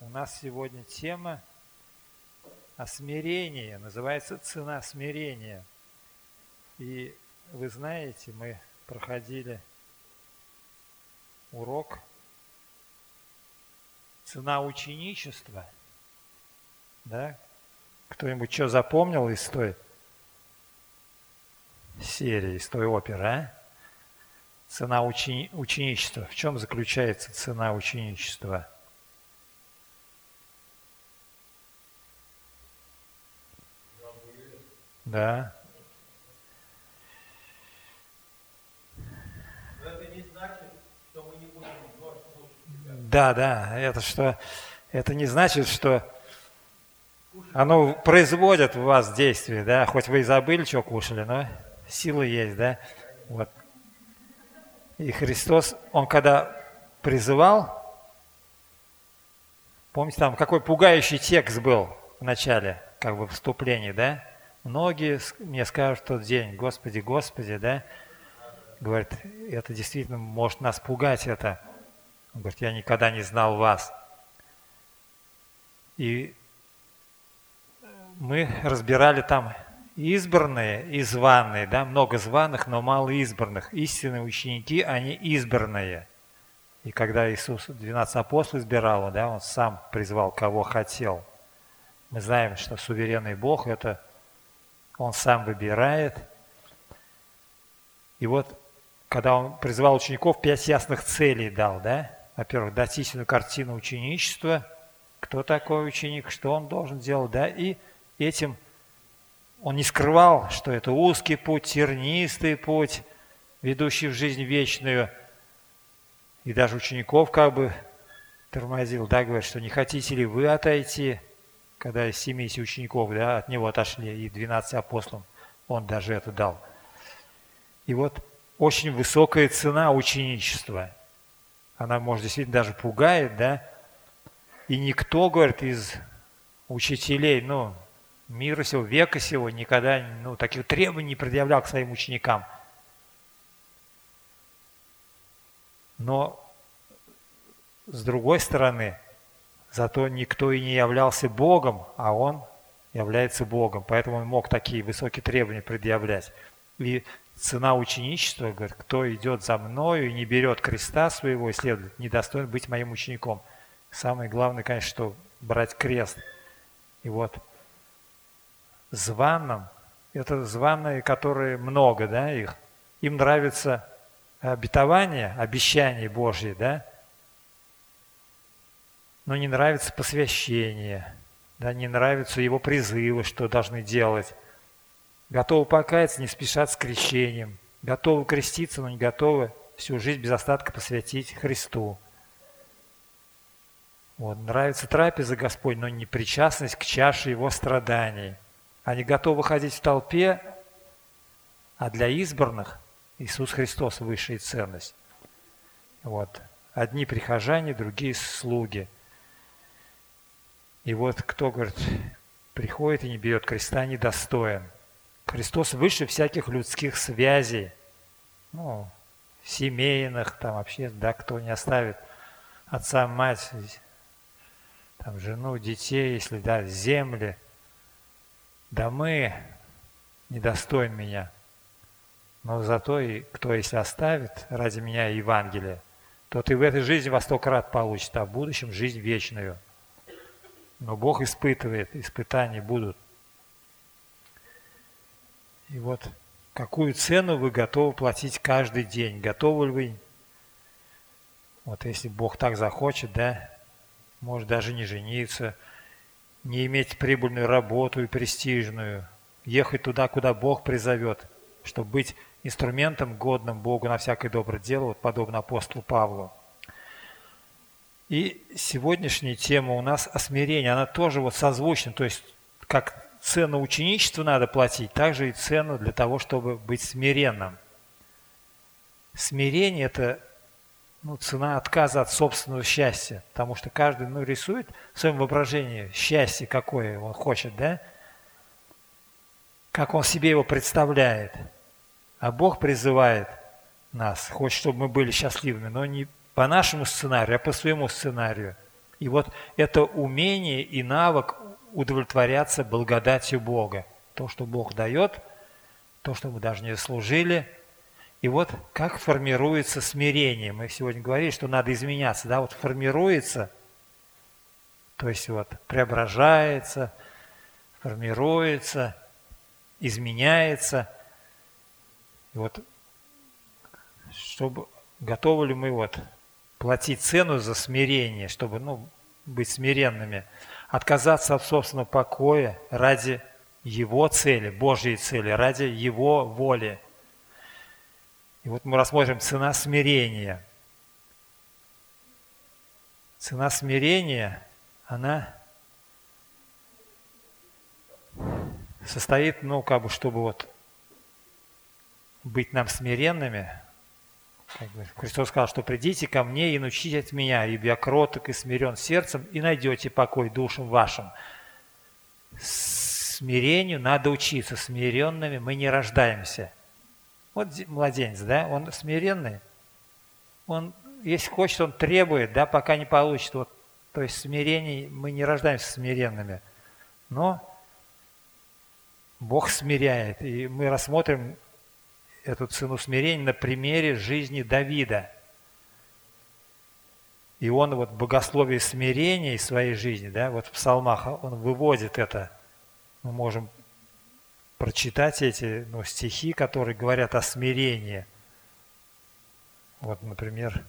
У нас сегодня тема о смирении, называется «Цена смирения». И вы знаете, мы проходили урок «Цена ученичества». Да? Кто-нибудь что запомнил из той серии, из той оперы, а? Цена учени... ученичества. В чем заключается цена ученичества? Да. Да, да, это что, это не значит, что оно производит в вас действие, да, хоть вы и забыли, что кушали, но сила есть, да, вот. И Христос, Он когда призывал, помните, там какой пугающий текст был в начале, как бы вступлении, да? Многие мне скажут в тот день, Господи, Господи, да? Говорит, это действительно может нас пугать, это. Он говорит, я никогда не знал вас. И мы разбирали там избранные и званые, да, много званых, но мало избранных. Истинные ученики, они избранные. И когда Иисус 12 апостолов избирал, да, Он сам призвал, кого хотел. Мы знаем, что суверенный Бог – это Он сам выбирает. И вот, когда Он призвал учеников, пять ясных целей дал, да? Во-первых, дать истинную картину ученичества, кто такой ученик, что он должен делать, да, и этим – он не скрывал, что это узкий путь, тернистый путь, ведущий в жизнь вечную. И даже учеников как бы тормозил, да, говорит, что не хотите ли вы отойти, когда из 70 учеников, да, от него отошли, и 12 апостолам он даже это дал. И вот очень высокая цена ученичества. Она, может, действительно даже пугает, да, и никто, говорит, из учителей, ну, мира сего, века сего никогда ну, таких требований не предъявлял к своим ученикам. Но с другой стороны, зато никто и не являлся Богом, а он является Богом. Поэтому он мог такие высокие требования предъявлять. И цена ученичества, говорит, кто идет за мною и не берет креста своего и следует, не достоин быть моим учеником. Самое главное, конечно, что брать крест. И вот званом, это званые, которые много, да, их, им нравится обетование, обещание Божье, да, но не нравится посвящение, да, не нравятся его призывы, что должны делать. Готовы покаяться, не спешат с крещением. Готовы креститься, но не готовы всю жизнь без остатка посвятить Христу. Вот, нравится трапеза Господь, но не причастность к чаше Его страданий – они готовы ходить в толпе, а для избранных Иисус Христос высшая ценность. Вот. Одни прихожане, другие слуги. И вот кто, говорит, приходит и не берет креста, недостоин. Христос выше всяких людских связей, ну, семейных, там вообще, да, кто не оставит отца, мать, там, жену, детей, если, да, земли – да мы недостоин меня, но зато и кто, если оставит ради меня Евангелие, тот и в этой жизни во сто крат получит, а в будущем жизнь вечную. Но Бог испытывает, испытания будут. И вот какую цену вы готовы платить каждый день? Готовы ли вы, вот если Бог так захочет, да, может даже не жениться – не иметь прибыльную работу и престижную, ехать туда, куда Бог призовет, чтобы быть инструментом, годным Богу на всякое доброе дело, вот подобно апостолу Павлу. И сегодняшняя тема у нас о смирении, она тоже вот созвучна, то есть как цену ученичества надо платить, также и цену для того, чтобы быть смиренным. Смирение – это ну, цена отказа от собственного счастья, потому что каждый ну, рисует в своем воображении счастье, какое он хочет, да? Как он себе его представляет. А Бог призывает нас, хочет, чтобы мы были счастливыми, но не по нашему сценарию, а по своему сценарию. И вот это умение и навык удовлетворяться благодатью Бога. То, что Бог дает, то, что мы даже не заслужили. И вот как формируется смирение. Мы сегодня говорили, что надо изменяться. Да, вот формируется, то есть вот преображается, формируется, изменяется. И вот чтобы готовы ли мы вот платить цену за смирение, чтобы ну, быть смиренными – отказаться от собственного покоя ради Его цели, Божьей цели, ради Его воли. И вот мы рассмотрим цена смирения. Цена смирения, она состоит, ну, как бы, чтобы вот быть нам смиренными, как бы Христос сказал, что придите ко мне и научите от меня, ибо я кроток и смирен сердцем, и найдете покой душам вашим. Смирению надо учиться. Смиренными мы не рождаемся. Вот младенец, да, он смиренный. Он, если хочет, он требует, да, пока не получит. Вот, то есть смирение, мы не рождаемся смиренными. Но Бог смиряет. И мы рассмотрим эту цену смирения на примере жизни Давида. И он вот в богословии смирения из своей жизни, да, вот в псалмах он выводит это. Мы можем прочитать эти ну, стихи, которые говорят о смирении. Вот, например,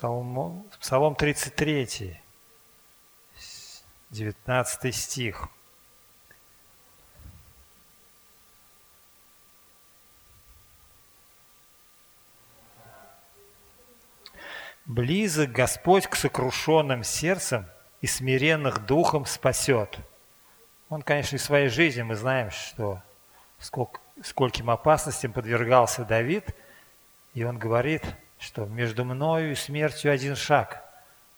Псалом, Псалом 33, 19 стих. Близок Господь к сокрушенным сердцем и смиренных духом спасет. Он, конечно, из своей жизни мы знаем, что сколько, скольким опасностям подвергался Давид, и он говорит – что между мною и смертью один шаг.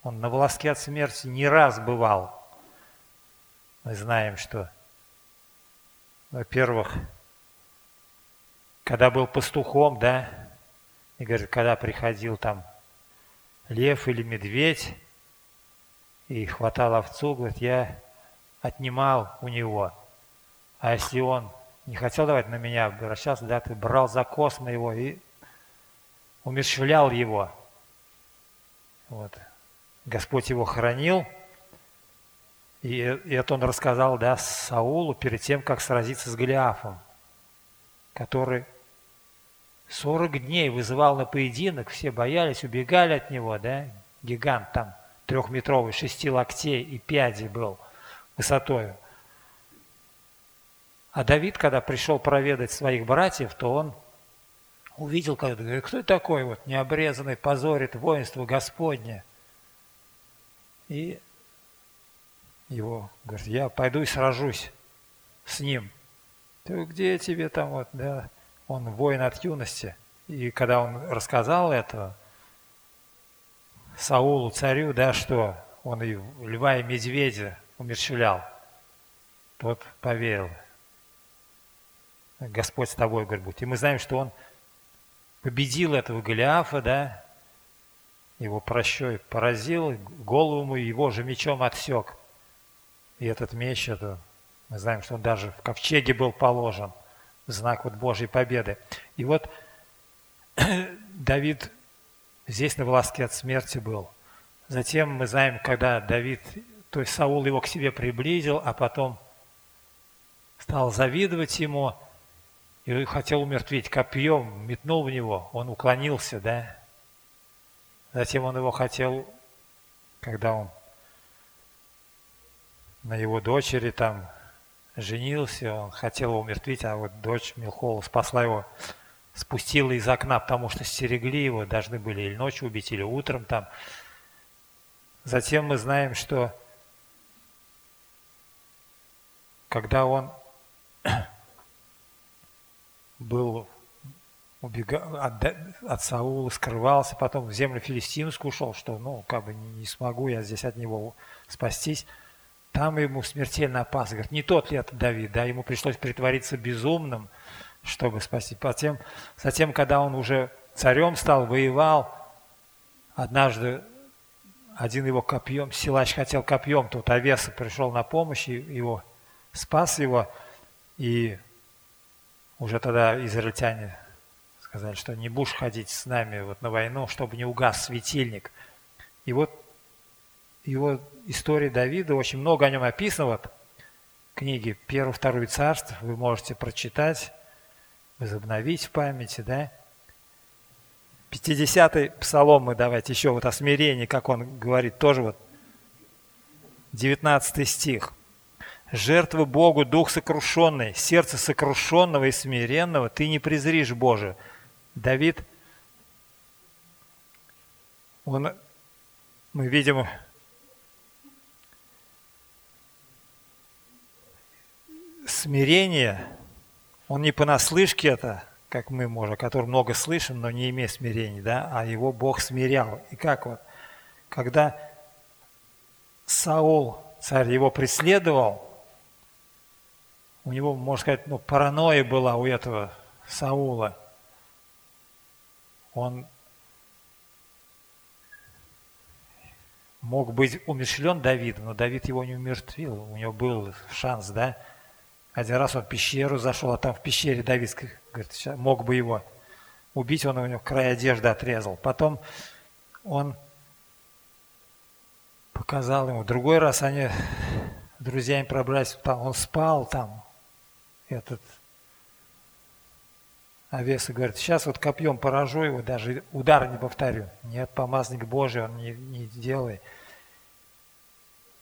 Он на волоске от смерти не раз бывал. Мы знаем, что, во-первых, когда был пастухом, да, и говорит, когда приходил там лев или медведь и хватал овцу, говорит, я отнимал у него. А если он не хотел давать на меня обращаться, да, ты брал закос на его и умерщвлял его. Вот. Господь его хранил, и, это он рассказал да, Саулу перед тем, как сразиться с Голиафом, который 40 дней вызывал на поединок, все боялись, убегали от него, да, гигант там трехметровый, шести локтей и пяди был высотою. А Давид, когда пришел проведать своих братьев, то он увидел когда говорит, кто такой вот необрезанный позорит воинство Господне? И его говорит, я пойду и сражусь с ним. Ты где тебе там вот, да, он воин от юности. И когда он рассказал это Саулу, царю, да, что он и льва, и медведя умерщвлял, тот поверил. Господь с тобой, говорит, будет. И мы знаем, что он победил этого Голиафа, да, его прощой поразил, голову ему его же мечом отсек. И этот меч, это, мы знаем, что он даже в ковчеге был положен, знак вот Божьей победы. И вот Давид здесь на волоске от смерти был. Затем мы знаем, когда Давид, то есть Саул его к себе приблизил, а потом стал завидовать ему – и хотел умертвить копьем, метнул в него, он уклонился, да. Затем он его хотел, когда он на его дочери там женился, он хотел его умертвить, а вот дочь Милхола спасла его, спустила из окна, потому что стерегли его, должны были или ночью убить, или утром там. Затем мы знаем, что когда он был убегал от, от Саула, скрывался, потом в землю филистимскую ушел, что, ну, как бы не, не смогу я здесь от него спастись. Там ему смертельно опасно. Говорит, не тот ли это Давид, да, ему пришлось притвориться безумным, чтобы спасти. Затем, затем, когда он уже царем стал, воевал, однажды один его копьем, силач хотел копьем, тут Овеса пришел на помощь, и его спас его, и уже тогда израильтяне сказали, что не будешь ходить с нами вот на войну, чтобы не угас светильник. И вот его истории Давида, очень много о нем описано вот в книге «Первое, второе царство», вы можете прочитать, возобновить в памяти, да. 50-й псалом мы давайте еще вот о смирении, как он говорит, тоже вот 19 стих. «Жертвы Богу дух сокрушенный, сердце сокрушенного и смиренного ты не презришь, Боже». Давид, он, мы видим, смирение, он не понаслышке это, как мы можем, который много слышим, но не имеет смирения, да, а его Бог смирял. И как вот, когда Саул, царь, его преследовал, у него, можно сказать, ну, паранойя была у этого Саула. Он мог быть умершлен Давидом, но Давид его не умертвил. У него был шанс, да, один раз он в пещеру зашел, а там в пещере Давид говорит, мог бы его убить, он у него край одежды отрезал. Потом он показал ему. Другой раз они друзьями пробрались, там он спал там, этот Авеса говорит, сейчас вот копьем поражу его, даже удар не повторю. Нет, помазник Божий, он не, не делай.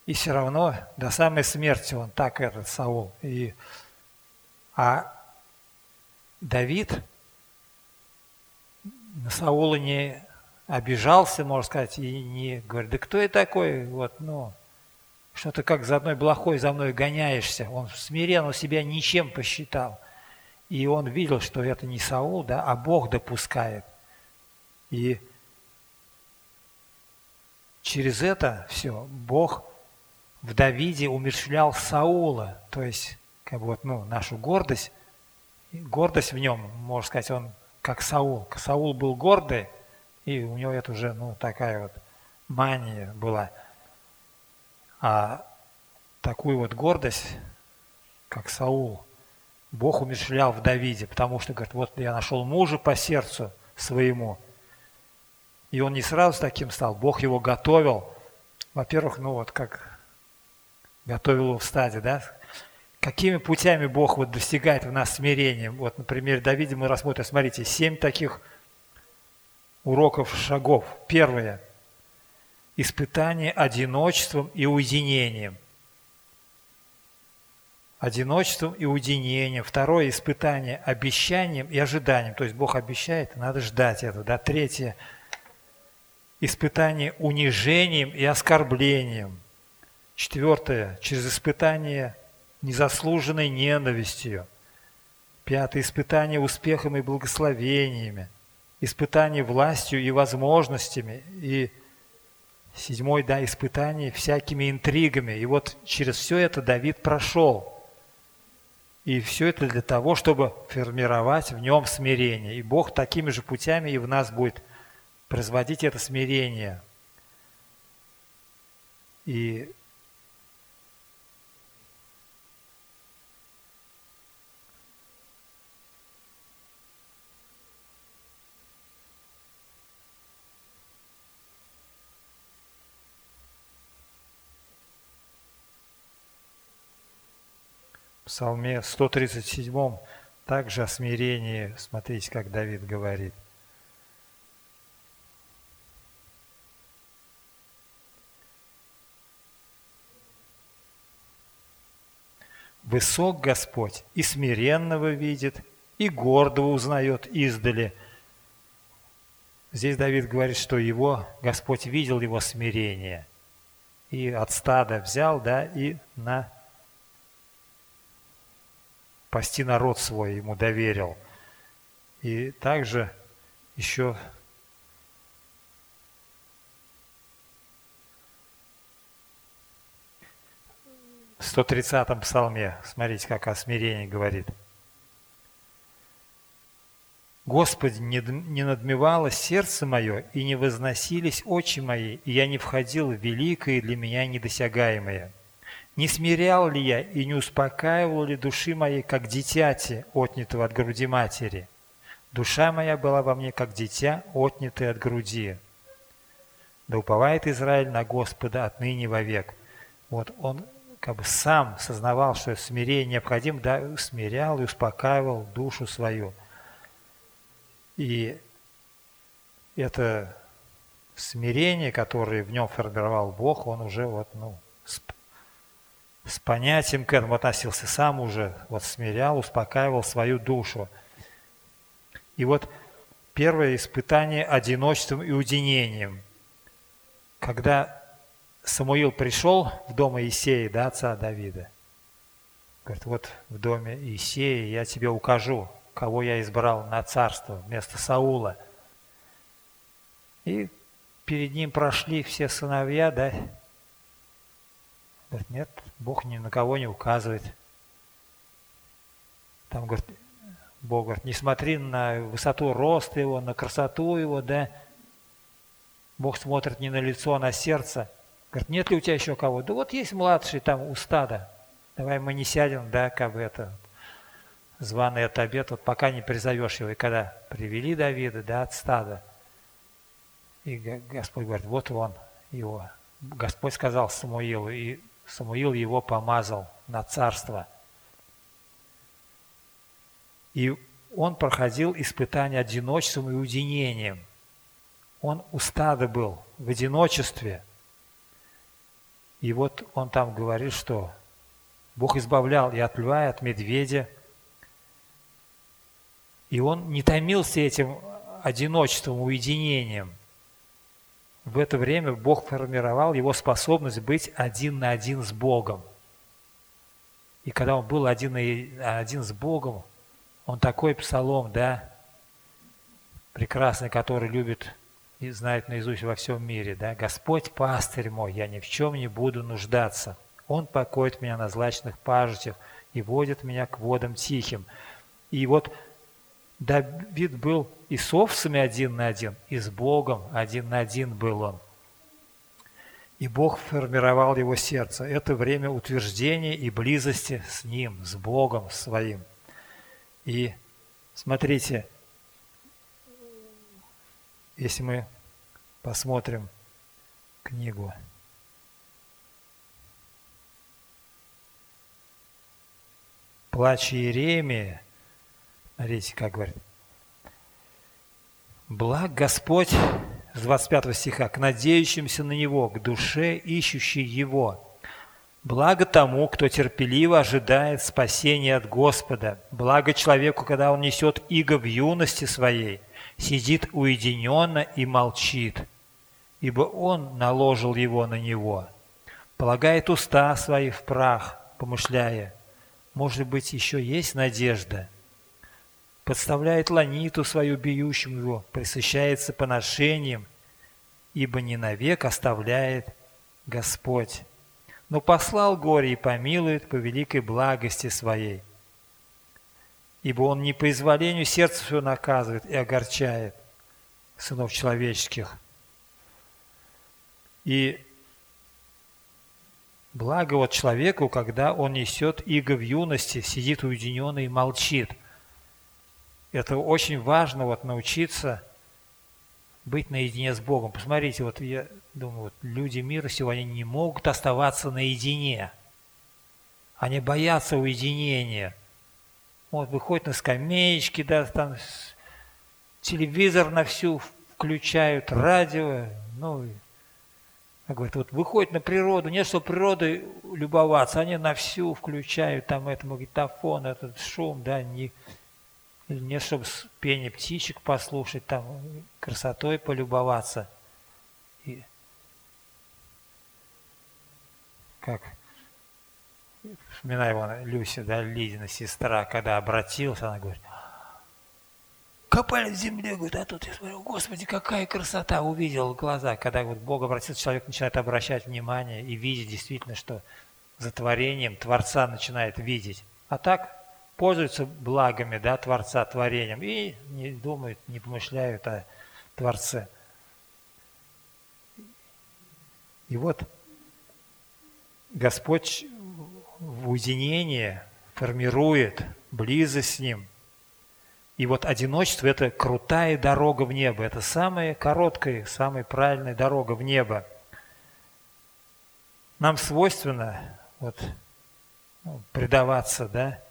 И все равно до самой смерти он так, этот Саул. И, а Давид на Саула не обижался, можно сказать, и не говорит, да кто я такой, вот, ну, что ты как за одной блохой за мной гоняешься. Он смиренно себя ничем посчитал. И он видел, что это не Саул, да, а Бог допускает. И через это все Бог в Давиде умерщвлял Саула, то есть как бы вот, ну, нашу гордость, гордость в нем, можно сказать, он как Саул. Саул был гордый, и у него это уже ну, такая вот мания была. А такую вот гордость, как Саул, Бог умерщвлял в Давиде, потому что, говорит, вот я нашел мужа по сердцу своему. И он не сразу таким стал, Бог его готовил. Во-первых, ну вот как готовил его в стаде, да? Какими путями Бог вот достигает в нас смирения? Вот, например, Давиде мы рассмотрим, смотрите, семь таких уроков шагов. Первое – испытание одиночеством и уединением. Одиночеством и уединением. Второе – испытание обещанием и ожиданием. То есть Бог обещает, надо ждать этого. Да? Третье – испытание унижением и оскорблением – Четвертое. Через испытание незаслуженной ненавистью. Пятое. Испытание успехом и благословениями. Испытание властью и возможностями. И седьмой, да, испытание всякими интригами. И вот через все это Давид прошел. И все это для того, чтобы формировать в нем смирение. И Бог такими же путями и в нас будет производить это смирение. И Псалме 137 также о смирении, смотрите, как Давид говорит. Высок Господь и смиренного видит, и гордого узнает издали. Здесь Давид говорит, что его, Господь видел его смирение. И от стада взял, да, и на пасти народ свой ему доверил. И также еще в 130-м псалме, смотрите, как о смирении говорит. Господи, не, не надмевало сердце мое, и не возносились очи мои, и я не входил в великое для меня недосягаемое. Не смирял ли я и не успокаивал ли души моей, как дитяти, отнятого от груди матери? Душа моя была во мне, как дитя, отнятое от груди. Да уповает Израиль на Господа отныне вовек. Вот он как бы сам сознавал, что смирение необходимо, да, смирял и успокаивал душу свою. И это смирение, которое в нем формировал Бог, он уже вот, ну, с, понятием к этому относился, сам уже вот смирял, успокаивал свою душу. И вот первое испытание одиночеством и уединением. Когда Самуил пришел в дом Иисея, да, отца Давида. Говорит, вот в доме Иисея я тебе укажу, кого я избрал на царство вместо Саула. И перед ним прошли все сыновья, да. Говорит, нет, Бог ни на кого не указывает. Там, говорит, Бог говорит, не смотри на высоту роста его, на красоту его, да. Бог смотрит не на лицо, а на сердце – Говорит, нет ли у тебя еще кого? Да вот есть младший там у стада. Давай мы не сядем, да, как бы это, званый от обед, вот пока не призовешь его. И когда привели Давида, да, от стада, и Господь говорит, вот он его. Господь сказал Самуилу, и Самуил его помазал на царство. И он проходил испытание одиночеством и уединением. Он у стада был, в одиночестве – и вот он там говорит, что Бог избавлял и от льва, и от медведя. И он не томился этим одиночеством, уединением. В это время Бог формировал его способность быть один на один с Богом. И когда он был один на один с Богом, он такой псалом, да, прекрасный, который любит и знает наизусть во всем мире, да, «Господь пастырь мой, я ни в чем не буду нуждаться. Он покоит меня на злачных пажитях и водит меня к водам тихим». И вот Давид был и с овцами один на один, и с Богом один на один был он. И Бог формировал его сердце. Это время утверждения и близости с Ним, с Богом своим. И смотрите, если мы посмотрим книгу Плач Иеремии, смотрите, как говорит, «Благ Господь» с 25 стиха, «к надеющимся на Него, к душе, ищущей Его». Благо тому, кто терпеливо ожидает спасения от Господа. Благо человеку, когда он несет иго в юности своей – сидит уединенно и молчит, ибо он наложил его на него. Полагает уста свои в прах, помышляя, может быть, еще есть надежда. Подставляет ланиту свою бьющим его, присыщается поношением, ибо не навек оставляет Господь. Но послал горе и помилует по великой благости своей – ибо он не по изволению сердца свое наказывает и огорчает сынов человеческих. И благо вот человеку, когда он несет иго в юности, сидит уединенный и молчит. Это очень важно вот научиться быть наедине с Богом. Посмотрите, вот я думаю, вот люди мира сегодня не могут оставаться наедине. Они боятся уединения – вот выходит на скамеечки, да, там телевизор на всю включают, радио, ну, говорит, вот выходит на природу, нет, что природой любоваться, они на всю включают, там это магнитофон, этот шум, да, не, не чтобы пение птичек послушать, там красотой полюбоваться. И как вспоминаю его, Люся, да, Лидина сестра, когда обратилась, она говорит, копали в земле, говорит, а тут я смотрю, Господи, какая красота, увидел глаза. Когда вот Бог обратился, человек начинает обращать внимание и видеть действительно, что за творением Творца начинает видеть. А так пользуются благами да, Творца, творением и не думают, не помышляют о Творце. И вот Господь в уединении формирует близость с Ним. И вот одиночество – это крутая дорога в небо. Это самая короткая, самая правильная дорога в небо. Нам свойственно вот, ну, предаваться да,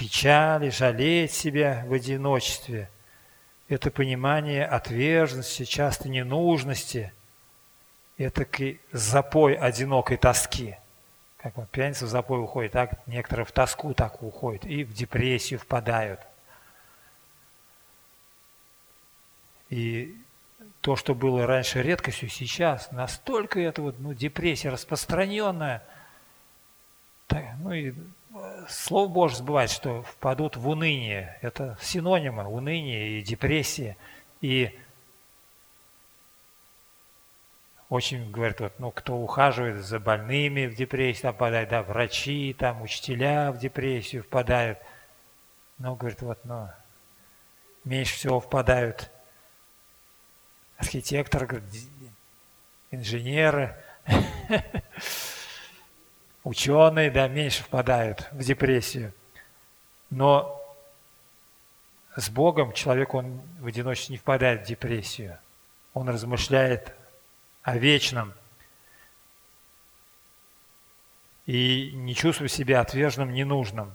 печали, жалеть себя в одиночестве. Это понимание отверженности, часто ненужности. Это запой одинокой тоски. Как вот пьяница в запой уходит, так некоторые в тоску так уходят и в депрессию впадают. И то, что было раньше редкостью, сейчас настолько это вот, ну, депрессия распространенная. Так, ну и Слово Божье забывает, что впадут в уныние. Это синонимы уныние и депрессия. И очень говорят, вот, ну, кто ухаживает за больными в депрессию впадает, да, врачи, там, учителя в депрессию впадают. Ну, говорит, вот, ну, меньше всего впадают архитекторы, инженеры, ученые, да, меньше впадают в депрессию. Но с Богом человек, он в одиночестве не впадает в депрессию. Он размышляет о вечном. И не чувствует себя отверженным, ненужным.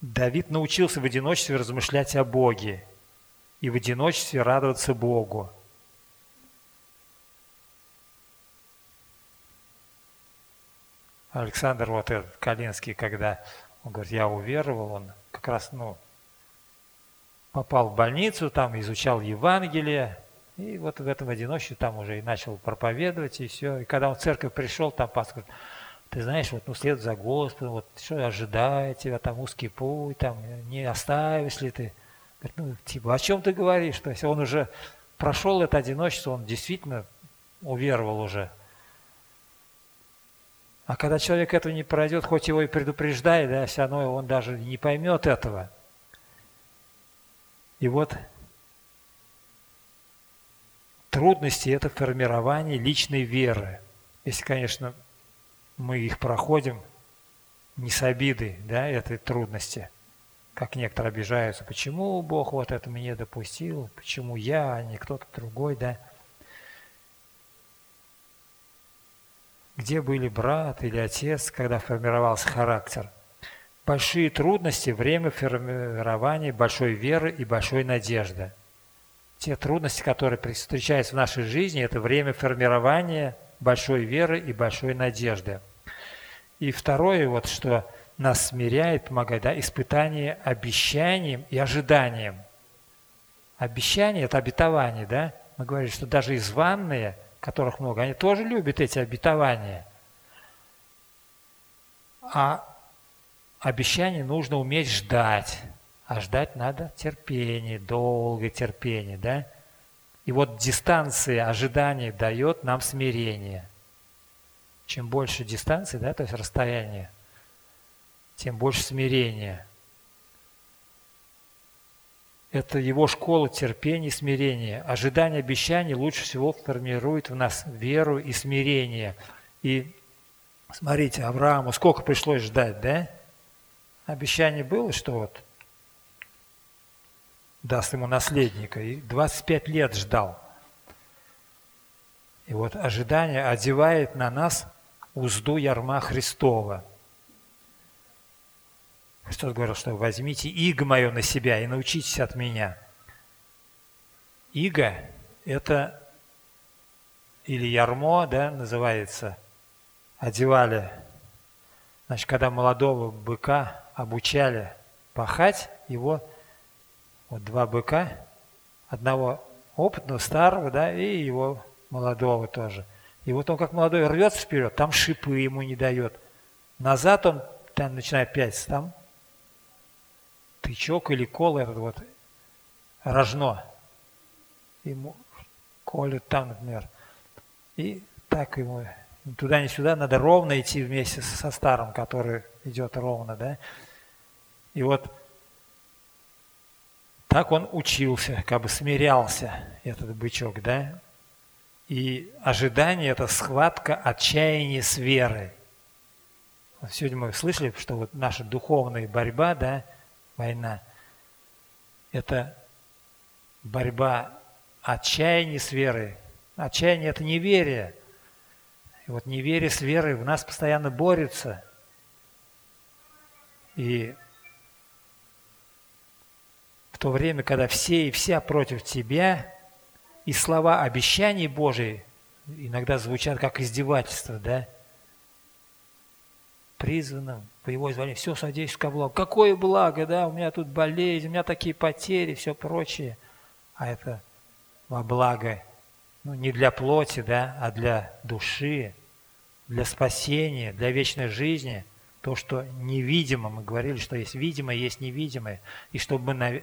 Давид научился в одиночестве размышлять о Боге и в одиночестве радоваться Богу. Александр вот этот Калинский, когда он говорит, я уверовал, он как раз, ну, попал в больницу, там изучал Евангелие, и вот в этом одиночестве там уже и начал проповедовать, и все. И когда он в церковь пришел, там пастор говорит, ты знаешь, вот ну след за Господом, вот что ожидает тебя, там узкий путь, там не оставишь ли ты. Говорит, ну, типа, о чем ты говоришь? То есть он уже прошел это одиночество, он действительно уверовал уже. А когда человек этого не пройдет, хоть его и предупреждает, да, все равно он даже не поймет этого. И вот трудности – это формирование личной веры. Если, конечно, мы их проходим не с обидой да, этой трудности, как некоторые обижаются, почему Бог вот это мне допустил, почему я, а не кто-то другой, да. Где были брат или отец, когда формировался характер? Большие трудности – время формирования большой веры и большой надежды – те трудности, которые встречаются в нашей жизни, это время формирования большой веры и большой надежды. И второе, вот что нас смиряет, помогает, да, испытание обещанием и ожиданием. Обещание – это обетование, да? Мы говорим, что даже изванные, которых много, они тоже любят эти обетования. А обещание нужно уметь ждать. А ждать надо терпение, долгое терпение, да? И вот дистанция ожидания дает нам смирение. Чем больше дистанции, да, то есть расстояние, тем больше смирения. Это его школа терпения и смирения. Ожидание обещаний лучше всего формирует в нас веру и смирение. И смотрите, Аврааму сколько пришлось ждать, да? Обещание было, что вот даст ему наследника. И 25 лет ждал. И вот ожидание одевает на нас узду ярма Христова. Христос говорил, что возьмите иго мое на себя и научитесь от меня. Иго – это или ярмо, да, называется, одевали. Значит, когда молодого быка обучали пахать, его вот два быка, одного опытного, старого, да, и его молодого тоже. И вот он как молодой рвется вперед, там шипы ему не дает. Назад он там начинает пятиться, там тычок или кол этот вот рожно. Ему колют там, например. И так ему ни туда, ни сюда, надо ровно идти вместе со старым, который идет ровно, да. И вот так он учился, как бы смирялся, этот бычок, да. И ожидание – это схватка отчаяния с верой. Сегодня мы слышали, что вот наша духовная борьба, да, война, это борьба отчаяния с верой. Отчаяние – это неверие. И вот неверие с верой в нас постоянно борется. И в то время, когда все и вся против тебя, и слова обещаний Божьих иногда звучат как издевательство, да? Призванным по его изволению, все содействует ко благу. Какое благо, да, у меня тут болезнь, у меня такие потери, все прочее. А это во благо, ну, не для плоти, да, а для души, для спасения, для вечной жизни. То, что невидимо, мы говорили, что есть видимое, есть невидимое. И чтобы мы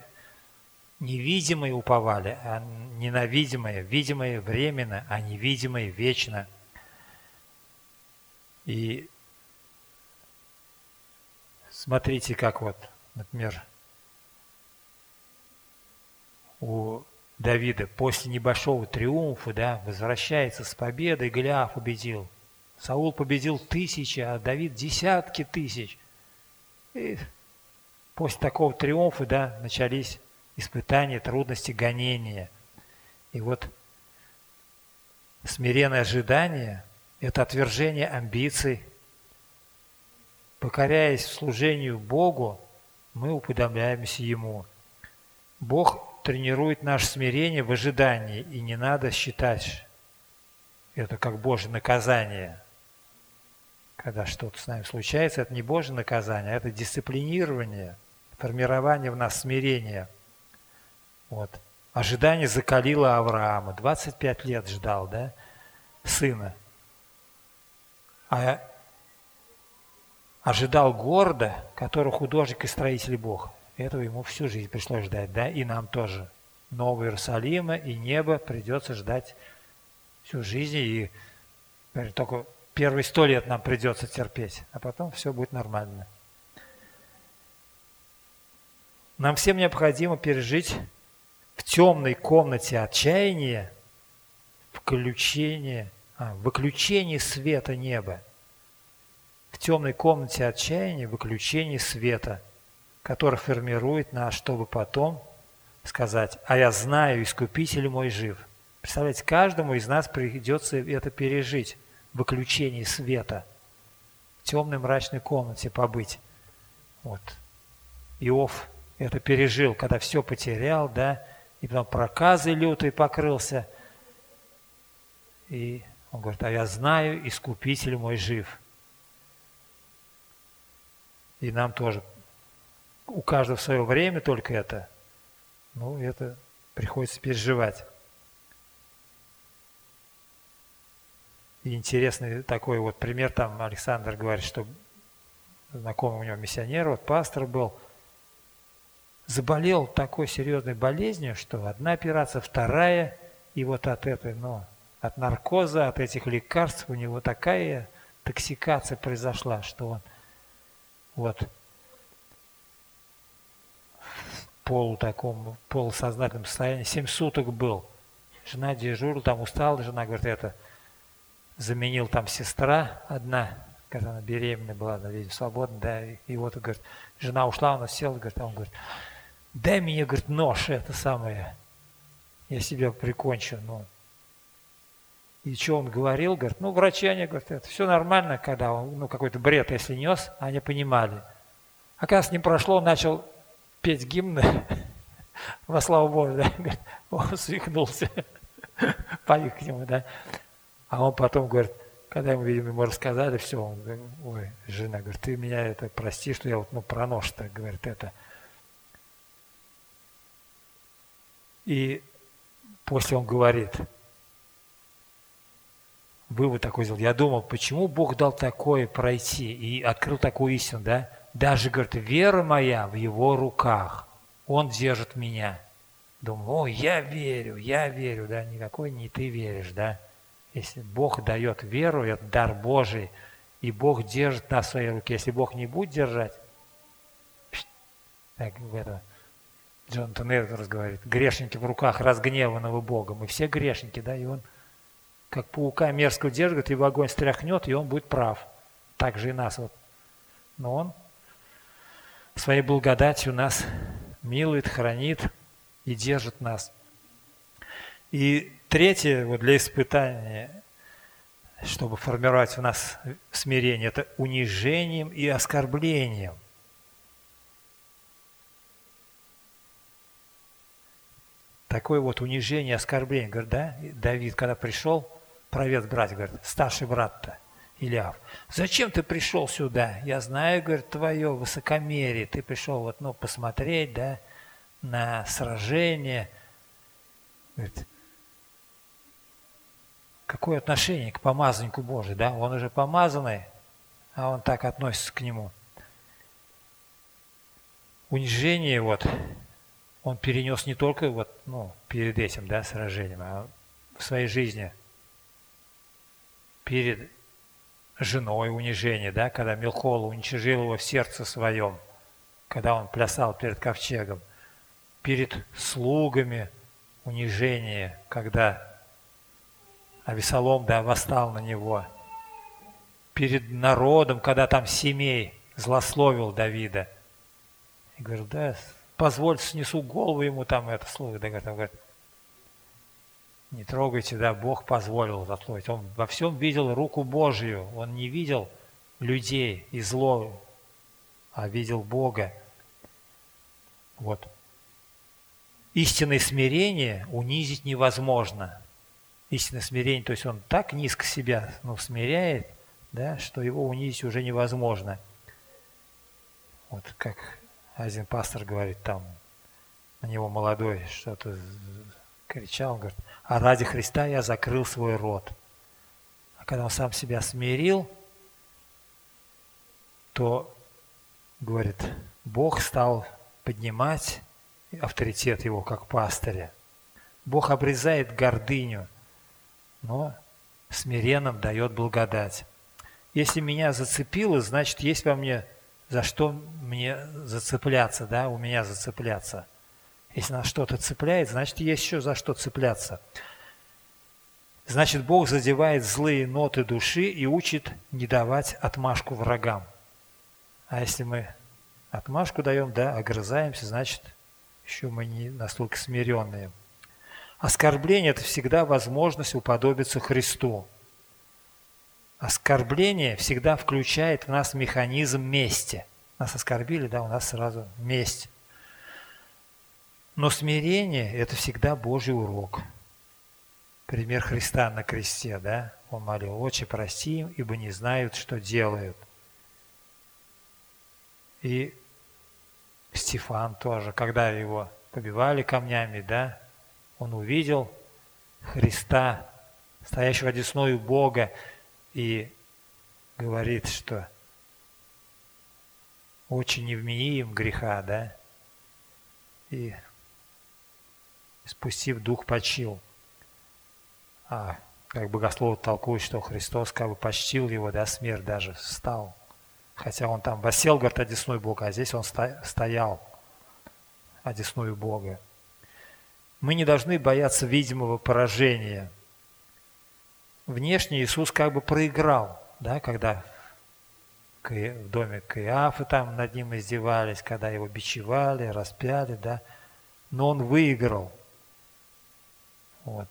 невидимое уповали, а ненавидимое, видимое временно, а невидимое вечно. И смотрите, как вот, например, у Давида после небольшого триумфа, да, возвращается с победой, Голиаф победил. Саул победил тысячи, а Давид десятки тысяч. И после такого триумфа, да, начались испытания, трудности, гонения. И вот смиренное ожидание – это отвержение амбиций. Покоряясь служению Богу, мы уподобляемся Ему. Бог тренирует наше смирение в ожидании, и не надо считать это как Божье наказание. Когда что-то с нами случается, это не Божье наказание, а это дисциплинирование, формирование в нас смирения – вот. Ожидание закалило Авраама. 25 лет ждал, да, сына. А ожидал города, который художник и строитель Бог. Этого ему всю жизнь пришлось ждать, да, и нам тоже. Нового Иерусалима и небо придется ждать всю жизнь, и только первые сто лет нам придется терпеть, а потом все будет нормально. Нам всем необходимо пережить в темной комнате отчаяния включение, а, выключение света неба. Темной комнате отчаяния выключение света, который формирует нас, чтобы потом сказать, а я знаю, Искупитель мой жив. Представляете, каждому из нас придется это пережить, выключение света, в темной мрачной комнате побыть. Вот. Иов это пережил, когда все потерял, да, и потом проказы лютый покрылся. И он говорит, а я знаю, Искупитель мой жив. И нам тоже, у каждого свое время только это, ну, это приходится переживать. И интересный такой вот пример, там Александр говорит, что знакомый у него миссионер, вот пастор был – заболел такой серьезной болезнью, что одна операция, вторая, и вот от этой, ну, от наркоза, от этих лекарств у него такая токсикация произошла, что он вот в полу таком, полусознательном состоянии, 7 суток был. Жена дежурила, там устала, жена говорит, это заменил там сестра одна, когда она беременная была, она, видимо, свободна, да, и, и вот, говорит, жена ушла, она села, говорит, а он говорит, дай мне, говорит, нож, это самое, я себя прикончу, ну. И что он говорил, говорит, ну, врачи, они говорят, это все нормально, когда он, ну, какой-то бред, если нес, они понимали. А когда с ним прошло, он начал петь гимны, во славу Богу, да, говорит, он свихнулся, поих к нему, да. А он потом говорит, когда ему, видимо, ему рассказали, все, он говорит, ой, жена, говорит, ты меня это прости, что я вот, ну, про нож-то, говорит, это, И после он говорит, вывод такой сделал. Я думал, почему Бог дал такое пройти и открыл такую истину, да? Даже, говорит, вера моя в его руках. Он держит меня. думаю, о, я верю, я верю, да, никакой не ты веришь, да. Если Бог дает веру, это дар Божий, и Бог держит на своей руке. Если Бог не будет держать, так в это, Джонатан Эдвардс говорит, грешники в руках разгневанного Бога. Мы все грешники, да, и он как паука мерзкого держит, в огонь стряхнет, и он будет прав. Так же и нас. Вот. Но он своей благодатью нас милует, хранит и держит нас. И третье, вот для испытания, чтобы формировать в нас смирение, это унижением и оскорблением. Такое вот унижение, оскорбление. Говорит, да, Давид, когда пришел, провет брать, говорит, старший брат-то, Ильяв, зачем ты пришел сюда? Я знаю, говорит, твое высокомерие, ты пришел вот, ну, посмотреть, да, на сражение. Говорит, какое отношение к помазаннику Божию, да? Он уже помазанный, а он так относится к нему. Унижение вот он перенес не только вот, ну, перед этим, да, сражением, а в своей жизни перед женой унижение, да, когда Милхол уничижил его в сердце своем, когда он плясал перед ковчегом, перед слугами унижение, когда Авесолом, да, восстал на него, перед народом, когда там семей злословил Давида. И говорил, да, позволь, снесу голову ему там это слово. Да, говорит, не трогайте, да, Бог позволил засловить. Он во всем видел руку Божью. Он не видел людей и зло, а видел Бога. Вот. Истинное смирение унизить невозможно. Истинное смирение, то есть он так низко себя ну, смиряет, да, что его унизить уже невозможно. Вот как один пастор говорит там, на него молодой что-то кричал, говорит, а ради Христа я закрыл свой рот. А когда он сам себя смирил, то, говорит, Бог стал поднимать авторитет его как пастыря. Бог обрезает гордыню, но смиренным дает благодать. Если меня зацепило, значит, есть во мне за что мне зацепляться, да, у меня зацепляться. Если нас что-то цепляет, значит, есть еще за что цепляться. Значит, Бог задевает злые ноты души и учит не давать отмашку врагам. А если мы отмашку даем, да, огрызаемся, значит, еще мы не настолько смиренные. Оскорбление – это всегда возможность уподобиться Христу. Оскорбление всегда включает в нас механизм мести. Нас оскорбили, да, у нас сразу месть. Но смирение – это всегда Божий урок. Пример Христа на кресте, да? Он молил, «Отче, прости им, ибо не знают, что делают». И Стефан тоже, когда его побивали камнями, да, он увидел Христа, стоящего одесную Бога, и говорит, что очень невменим греха, да, и спустив дух почил. А как богослов толкует, что Христос как бы почтил его, да, смерть даже стал. Хотя он там восел, говорит, одесную Бога, а здесь он стоял одесную Бога. Мы не должны бояться видимого поражения – внешне Иисус как бы проиграл, да, когда в доме Каиафы там над ним издевались, когда его бичевали, распяли, да, но он выиграл. Вот.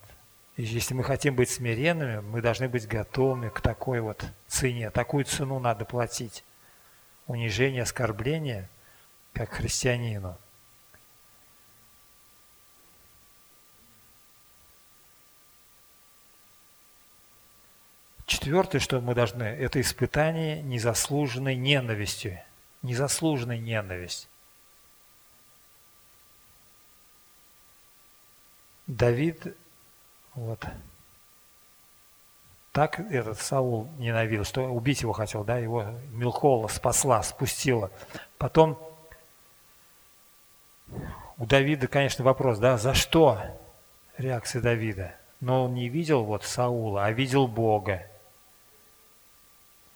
И если мы хотим быть смиренными, мы должны быть готовыми к такой вот цене. Такую цену надо платить. Унижение, оскорбление, как христианину. Четвертое, что мы должны, это испытание незаслуженной ненавистью. Незаслуженной ненависть. Давид, вот, так этот Саул ненавидел, что убить его хотел, да, его Милхола спасла, спустила. Потом у Давида, конечно, вопрос, да, за что реакция Давида? Но он не видел вот Саула, а видел Бога.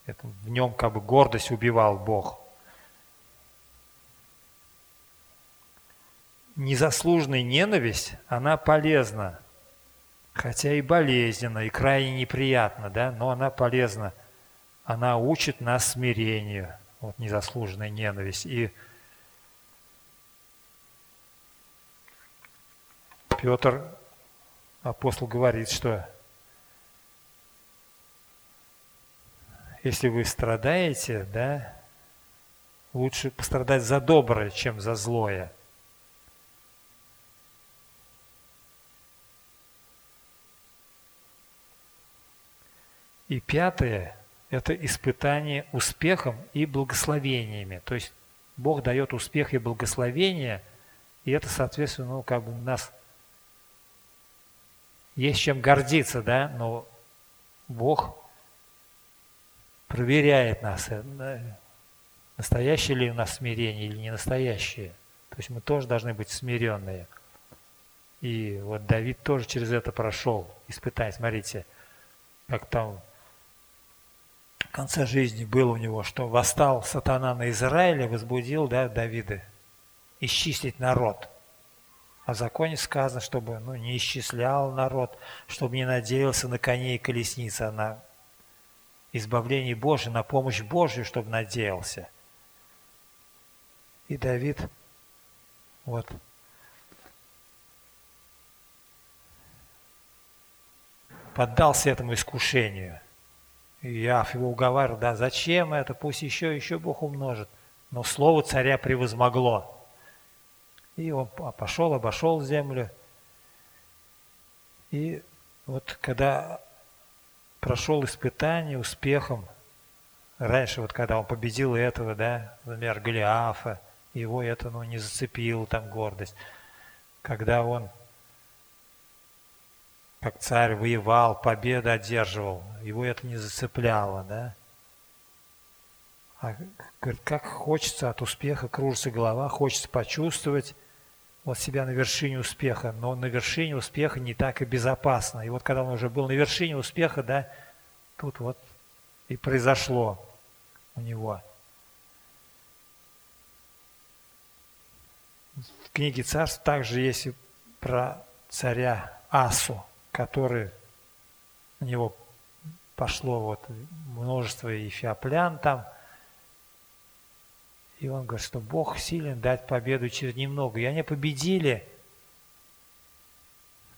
Это в нем как бы гордость убивал Бог. Незаслуженная ненависть, она полезна, хотя и болезненна, и крайне неприятна, да, но она полезна. Она учит нас смирению, вот незаслуженная ненависть. И Петр, апостол, говорит, что если вы страдаете, да, лучше пострадать за доброе, чем за злое. И пятое – это испытание успехом и благословениями. То есть Бог дает успех и благословение, и это, соответственно, ну, как бы нас есть чем гордиться, да, но Бог проверяет нас, э, настоящее ли у нас смирение или не настоящее. То есть мы тоже должны быть смиренные. И вот Давид тоже через это прошел испытание. Смотрите, как там в конце жизни было у него, что восстал сатана на Израиле, возбудил да, Давида исчистить народ – о законе сказано, чтобы ну, не исчислял народ, чтобы не надеялся на коней и колесницы, а на избавление Божие, на помощь Божью, чтобы надеялся. И Давид вот поддался этому искушению. Иав его уговаривал, да зачем это, пусть еще, еще Бог умножит. Но слово царя превозмогло. И он пошел, обошел землю. И вот когда прошел испытание успехом, раньше вот когда он победил этого, да, например, Голиафа, его это ну, не зацепило, там гордость. Когда он как царь воевал, победу одерживал, его это не зацепляло, да. А говорит, как хочется от успеха, кружится голова, хочется почувствовать, вот себя на вершине успеха, но на вершине успеха не так и безопасно. И вот когда он уже был на вершине успеха, да, тут вот и произошло у него. В книге царств также есть про царя Асу, который у него пошло вот множество эфиоплян там – и он говорит, что Бог силен дать победу через немного. И они победили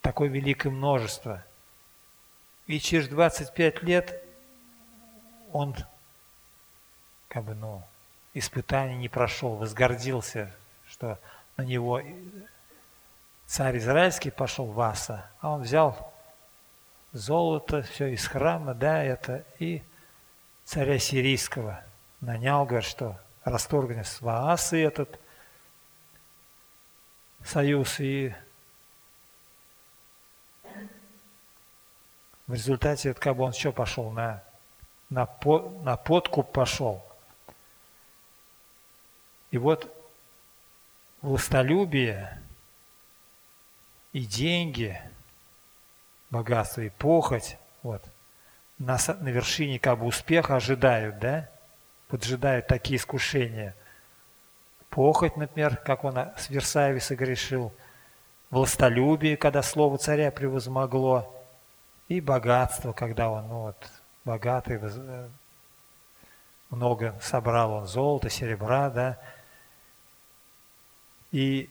такое великое множество. И через 25 лет он как бы, ну, испытаний не прошел, возгордился, что на него царь израильский пошел в Аса, а он взял золото, все из храма, да, это, и царя сирийского нанял, говорит, что расторгнет с Ваасой этот союз, и в результате это как бы он что пошел на, на, по, на подкуп пошел. И вот властолюбие и деньги, богатство и похоть, вот, на, на вершине как бы успеха ожидают, да? поджидают такие искушения. Похоть, например, как он с Версаеви согрешил, властолюбие, когда слово царя превозмогло, и богатство, когда он ну, вот, богатый, э, много собрал он золота, серебра, да. И,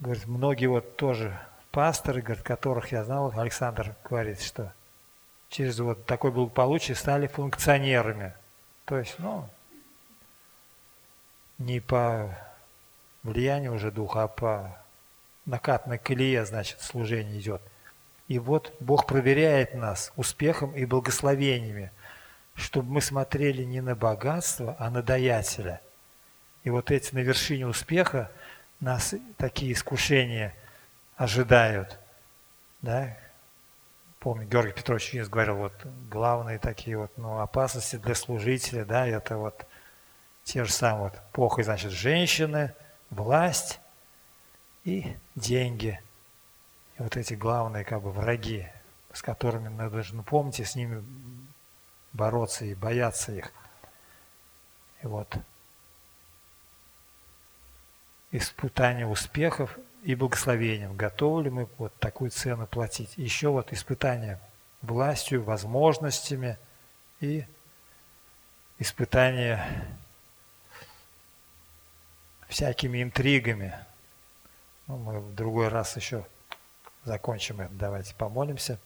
говорит, многие вот тоже пасторы, говорит, которых я знал, Александр говорит, что через вот такое благополучие стали функционерами – то есть, ну, не по влиянию уже духа, а по накатной колее, значит, служение идет. И вот Бог проверяет нас успехом и благословениями, чтобы мы смотрели не на богатство, а на даятеля. И вот эти на вершине успеха нас такие искушения ожидают. Да? помню, Георгий Петрович Винс говорил, вот главные такие вот ну, опасности для служителя, да, это вот те же самые вот похоть, значит, женщины, власть и деньги. И вот эти главные как бы враги, с которыми мы должны помнить и с ними бороться и бояться их. И вот испытание успехов и благословением. Готовы ли мы вот такую цену платить? Еще вот испытание властью, возможностями и испытание всякими интригами. Ну, мы в другой раз еще закончим это. Давайте помолимся.